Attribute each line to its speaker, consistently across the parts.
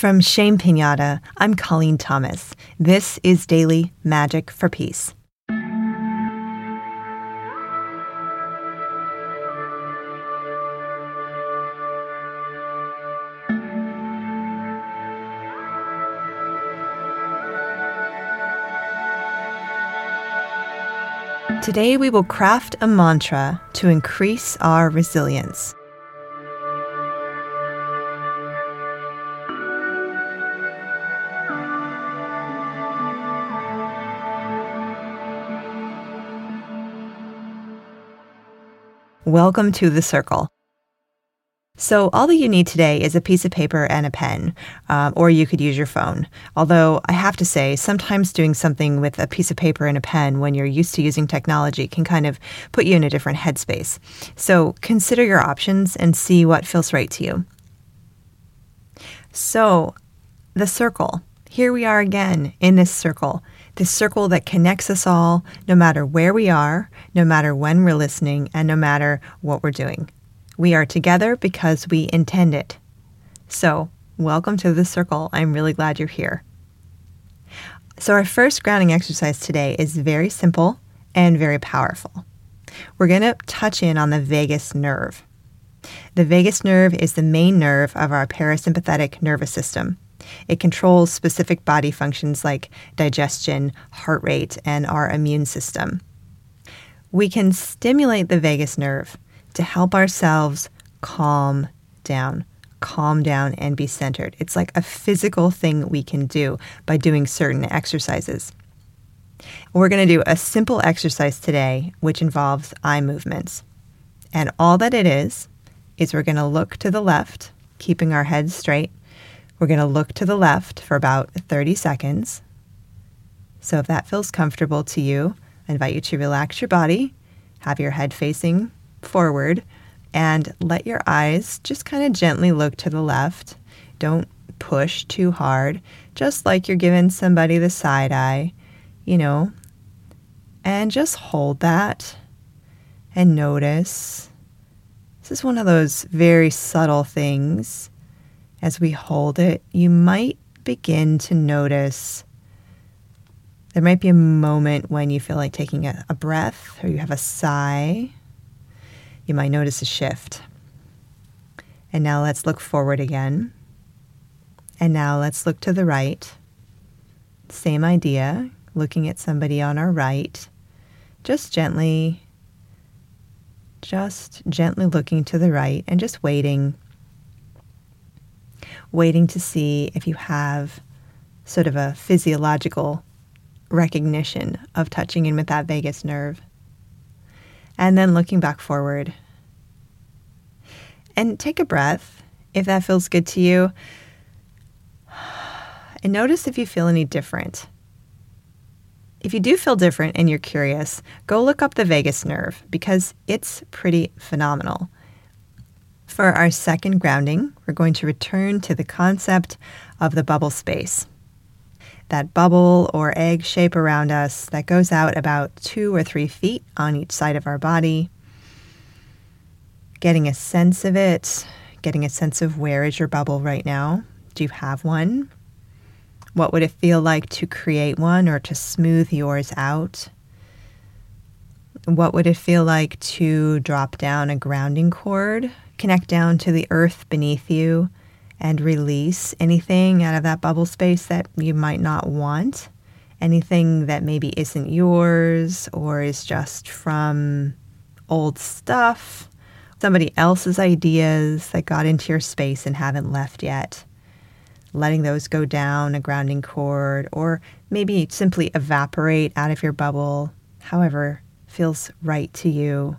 Speaker 1: From Shame Pinata, I'm Colleen Thomas. This is Daily Magic for Peace. Today, we will craft a mantra to increase our resilience. Welcome to the circle. So, all that you need today is a piece of paper and a pen, um, or you could use your phone. Although, I have to say, sometimes doing something with a piece of paper and a pen when you're used to using technology can kind of put you in a different headspace. So, consider your options and see what feels right to you. So, the circle. Here we are again in this circle, this circle that connects us all, no matter where we are, no matter when we're listening, and no matter what we're doing. We are together because we intend it. So, welcome to the circle. I'm really glad you're here. So, our first grounding exercise today is very simple and very powerful. We're going to touch in on the vagus nerve. The vagus nerve is the main nerve of our parasympathetic nervous system. It controls specific body functions like digestion, heart rate, and our immune system. We can stimulate the vagus nerve to help ourselves calm down, calm down and be centered. It's like a physical thing we can do by doing certain exercises. We're going to do a simple exercise today, which involves eye movements. And all that it is, is we're going to look to the left, keeping our head straight. We're going to look to the left for about 30 seconds. So if that feels comfortable to you, I invite you to relax your body, have your head facing forward and let your eyes just kind of gently look to the left. Don't push too hard, just like you're giving somebody the side eye, you know, and just hold that and notice. This is one of those very subtle things. As we hold it, you might begin to notice. There might be a moment when you feel like taking a, a breath or you have a sigh you might notice a shift. And now let's look forward again. And now let's look to the right. Same idea, looking at somebody on our right. Just gently, just gently looking to the right and just waiting. Waiting to see if you have sort of a physiological recognition of touching in with that vagus nerve and then looking back forward. And take a breath if that feels good to you. And notice if you feel any different. If you do feel different and you're curious, go look up the vagus nerve because it's pretty phenomenal. For our second grounding, we're going to return to the concept of the bubble space that bubble or egg shape around us that goes out about two or three feet on each side of our body. Getting a sense of it, getting a sense of where is your bubble right now? Do you have one? What would it feel like to create one or to smooth yours out? What would it feel like to drop down a grounding cord, connect down to the earth beneath you, and release anything out of that bubble space that you might not want. Anything that maybe isn't yours or is just from old stuff, somebody else's ideas that got into your space and haven't left yet. Letting those go down a grounding cord or maybe simply evaporate out of your bubble, however feels right to you.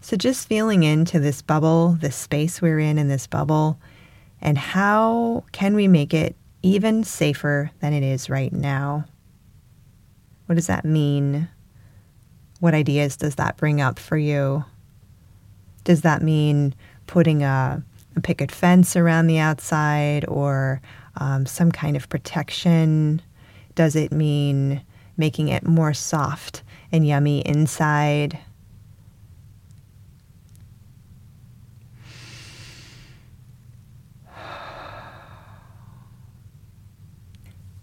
Speaker 1: So, just feeling into this bubble, this space we're in in this bubble, and how can we make it even safer than it is right now? What does that mean? What ideas does that bring up for you? Does that mean putting a, a picket fence around the outside or um, some kind of protection? Does it mean making it more soft and yummy inside?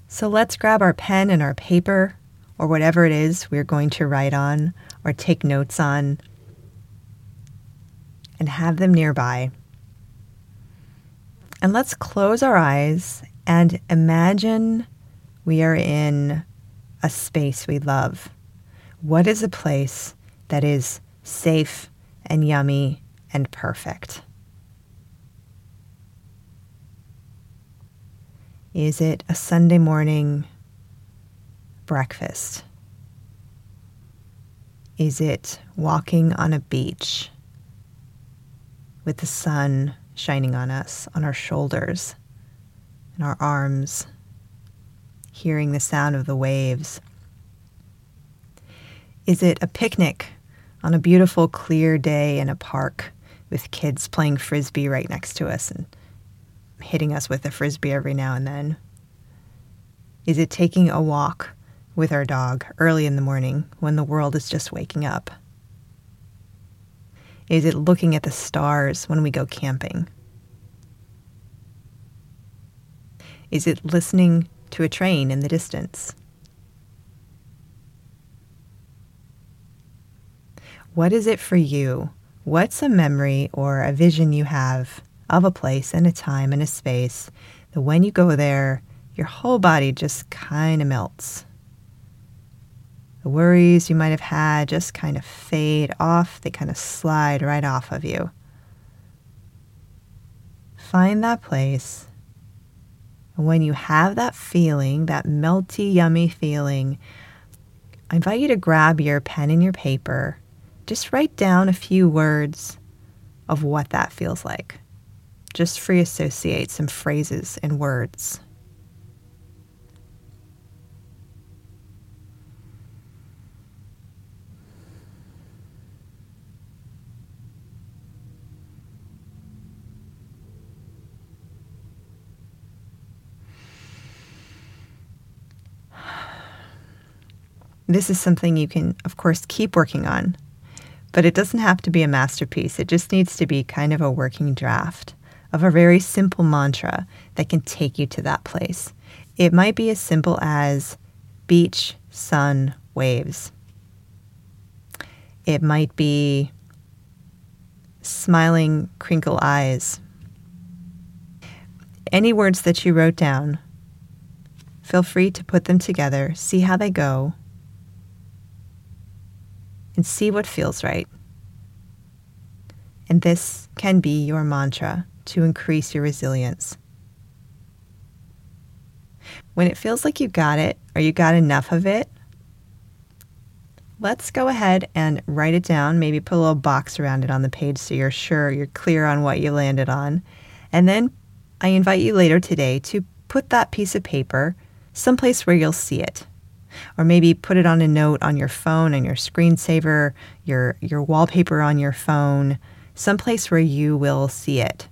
Speaker 1: So let's grab our pen and our paper, or whatever it is we're going to write on or take notes on, and have them nearby. And let's close our eyes and imagine we are in a space we love. What is a place that is safe and yummy and perfect? Is it a Sunday morning breakfast? Is it walking on a beach with the sun shining on us, on our shoulders, and our arms, hearing the sound of the waves? Is it a picnic on a beautiful, clear day in a park with kids playing frisbee right next to us and hitting us with a frisbee every now and then? Is it taking a walk with our dog early in the morning when the world is just waking up? Is it looking at the stars when we go camping? Is it listening to a train in the distance? What is it for you? What's a memory or a vision you have of a place and a time and a space that when you go there, your whole body just kind of melts? The worries you might have had just kind of fade off, they kind of slide right off of you. Find that place. When you have that feeling, that melty, yummy feeling, I invite you to grab your pen and your paper. Just write down a few words of what that feels like. Just free associate some phrases and words. This is something you can, of course, keep working on, but it doesn't have to be a masterpiece. It just needs to be kind of a working draft of a very simple mantra that can take you to that place. It might be as simple as beach, sun, waves. It might be smiling, crinkle eyes. Any words that you wrote down, feel free to put them together, see how they go, and see what feels right. And this can be your mantra to increase your resilience. When it feels like you got it or you got enough of it, let's go ahead and write it down. Maybe put a little box around it on the page so you're sure you're clear on what you landed on. And then I invite you later today to put that piece of paper someplace where you'll see it or maybe put it on a note on your phone and your screensaver, your your wallpaper on your phone, someplace where you will see it.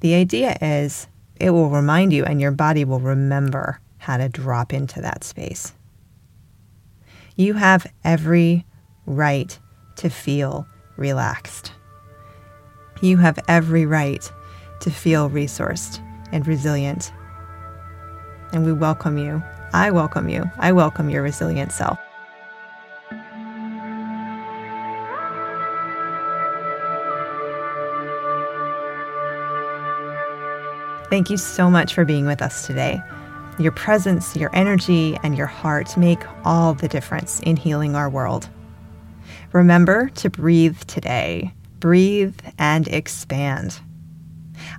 Speaker 1: The idea is it will remind you and your body will remember how to drop into that space. You have every right to feel relaxed. You have every right to feel resourced and resilient. And we welcome you I welcome you. I welcome your resilient self. Thank you so much for being with us today. Your presence, your energy, and your heart make all the difference in healing our world. Remember to breathe today. Breathe and expand.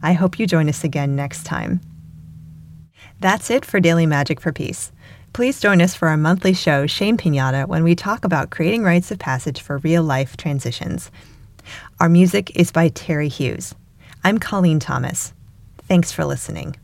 Speaker 1: I hope you join us again next time. That's it for Daily Magic for Peace. Please join us for our monthly show, Shame Pinata, when we talk about creating rites of passage for real life transitions. Our music is by Terry Hughes. I'm Colleen Thomas. Thanks for listening.